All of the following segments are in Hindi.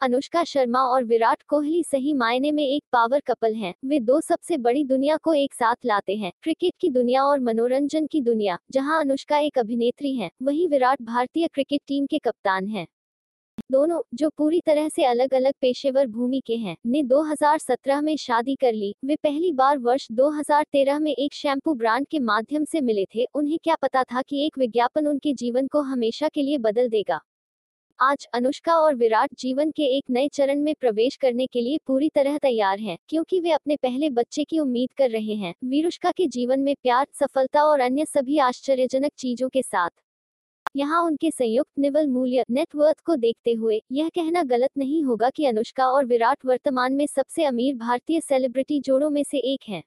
अनुष्का शर्मा और विराट कोहली सही मायने में एक पावर कपल हैं। वे दो सबसे बड़ी दुनिया को एक साथ लाते हैं, क्रिकेट की दुनिया और मनोरंजन की दुनिया, जहाँ अनुष्का एक अभिनेत्री हैं। वहीं विराट भारतीय क्रिकेट टीम के कप्तान हैं। दोनों, जो पूरी तरह से अलग अलग पेशेवर भूमि के हैं, ने 2017 में शादी कर ली। वे पहली बार वर्ष 2013 में एक शैम्पू ब्रांड के माध्यम से मिले थे। उन्हें क्या पता था कि एक विज्ञापन उनके जीवन को हमेशा के लिए बदल देगा। आज अनुष्का और विराट जीवन के एक नए चरण में प्रवेश करने के लिए पूरी तरह तैयार हैं, क्योंकि वे अपने पहले बच्चे की उम्मीद कर रहे हैं, विरुष्का के जीवन में प्यार, सफलता और अन्य सभी आश्चर्यजनक चीज़ों के साथ। यहाँ उनके संयुक्त निवल मूल्य नेटवर्थ को देखते हुए, यह कहना गलत नहीं होगा कि अनुष्का और विराट वर्तमान में सबसे अमीर भारतीय सेलिब्रिटी जोड़ों में से एक हैं।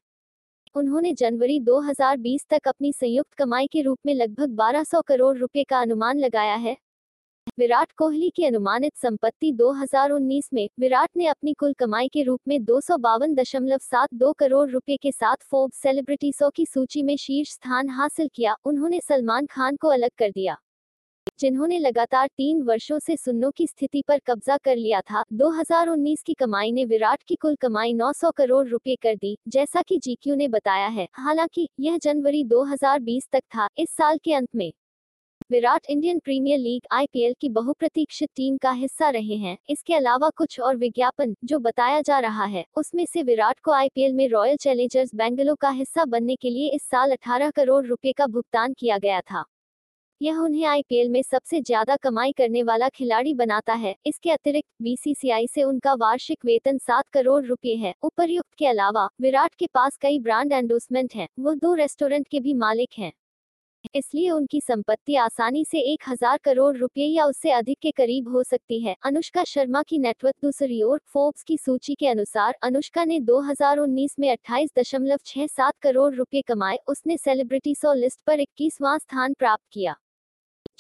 उन्होंने जनवरी 2020 तक अपनी संयुक्त कमाई के रूप में लगभग 1200 करोड़ रुपए का अनुमान लगाया है विराट कोहली की अनुमानित संपत्ति 2019 में, विराट ने अपनी कुल कमाई के रूप में दो करोड़ रुपए के साथ फोर्ब्स सेलिब्रिटी सौ की सूची में शीर्ष स्थान हासिल किया, उन्होंने सलमान खान को अलग कर दिया। जिन्होंने लगातार तीन वर्षों से सुन्नो की स्थिति पर कब्जा कर लिया था 2019 की कमाई ने विराट की कुल कमाई 900 करोड़ रुपए कर दी, जैसा कि जीक्यू ने बताया है। हालाँकि, यह जनवरी 2020 तक था, इस साल के अंत में। Virat Indian Premier League IPL की बहुप्रतीक्षित टीम का हिस्सा रहे हैं। इसके अलावा कुछ और विज्ञापन जो बताया जा रहा है, उसमें से विराट को आईपीएल में रॉयल चैलेंजर्स बेंगलुरु का हिस्सा बनने के लिए इस साल 18 करोड़ रुपए का भुगतान किया गया था। यह उन्हें आईपीएल में सबसे ज़्यादा कमाई करने वाला खिलाड़ी बनाता है। इसके अतिरिक्त बीसीसीआई से उनका वार्षिक वेतन सात करोड़ रुपए है। उपर्युक्त के अलावा विराट के पास कई ब्रांड एंडोसमेंट हैं, वो दो रेस्टोरेंट के भी मालिक हैं। इसलिए उनकी संपत्ति आसानी से एक हज़ार करोड़ रुपए या उससे अधिक के करीब हो सकती है। अनुष्का शर्मा की नेटवर्क दूसरी ओर, फोर्ब्स की सूची के अनुसार, अनुष्का ने 2019 में 28.67 करोड़ रुपए कमाए, उसने सेलिब्रिटी सौ लिस्ट पर इक्कीसवां स्थान प्राप्त किया।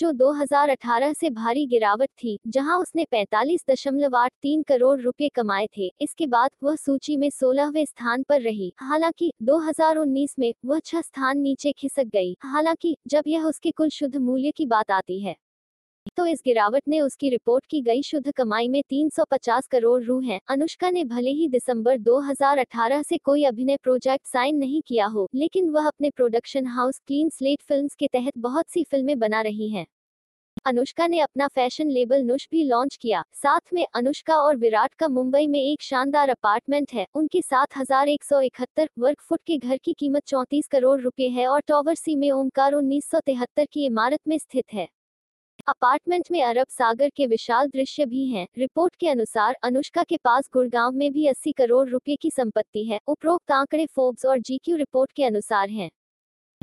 जो 2018 से भारी गिरावट थी, जहाँ उसने पैतालीस दशमलव आठ तीन करोड़ रुपए कमाए थे। इसके बाद वह सूची में सोलहवें स्थान पर रही। हालाँकि 2019 में वह छह स्थान नीचे खिसक गई। हालाँकि, जब यह उसके कुल शुद्ध मूल्य की बात आती है। तो इस गिरावट ने उसकी रिपोर्ट की गई शुद्ध कमाई में 350 करोड़ रू है। अनुष्का ने भले ही दिसंबर 2018 से कोई अभिनय प्रोजेक्ट साइन नहीं किया हो, लेकिन वह अपने production house clean slate films के तहत बहुत सी फ़िल्में बना रही हैं। अनुष्का ने अपना फ़ैशन लेबल नुश भी लॉन्च किया। साथ में अनुष्का और विराट का मुंबई में एक शानदार अपार्टमेंट है। उनके सात हज़ार एक सौ इकहत्तर वर्ग फुट के घर की कीमत चौंतीस करोड़ रुपए है और टॉवर सी में ओमकार उन्नीस सौ तिहत्तर की इमारत में स्थित है। अपार्टमेंट में अरब सागर के विशाल दृश्य भी हैं। रिपोर्ट के अनुसार, अनुष्का के पास गुड़गांव में भी 80 करोड़ रुपए की संपत्ति है। उपरोक्त आंकड़े फोर्ब्स और जीक्यू रिपोर्ट के अनुसार हैं।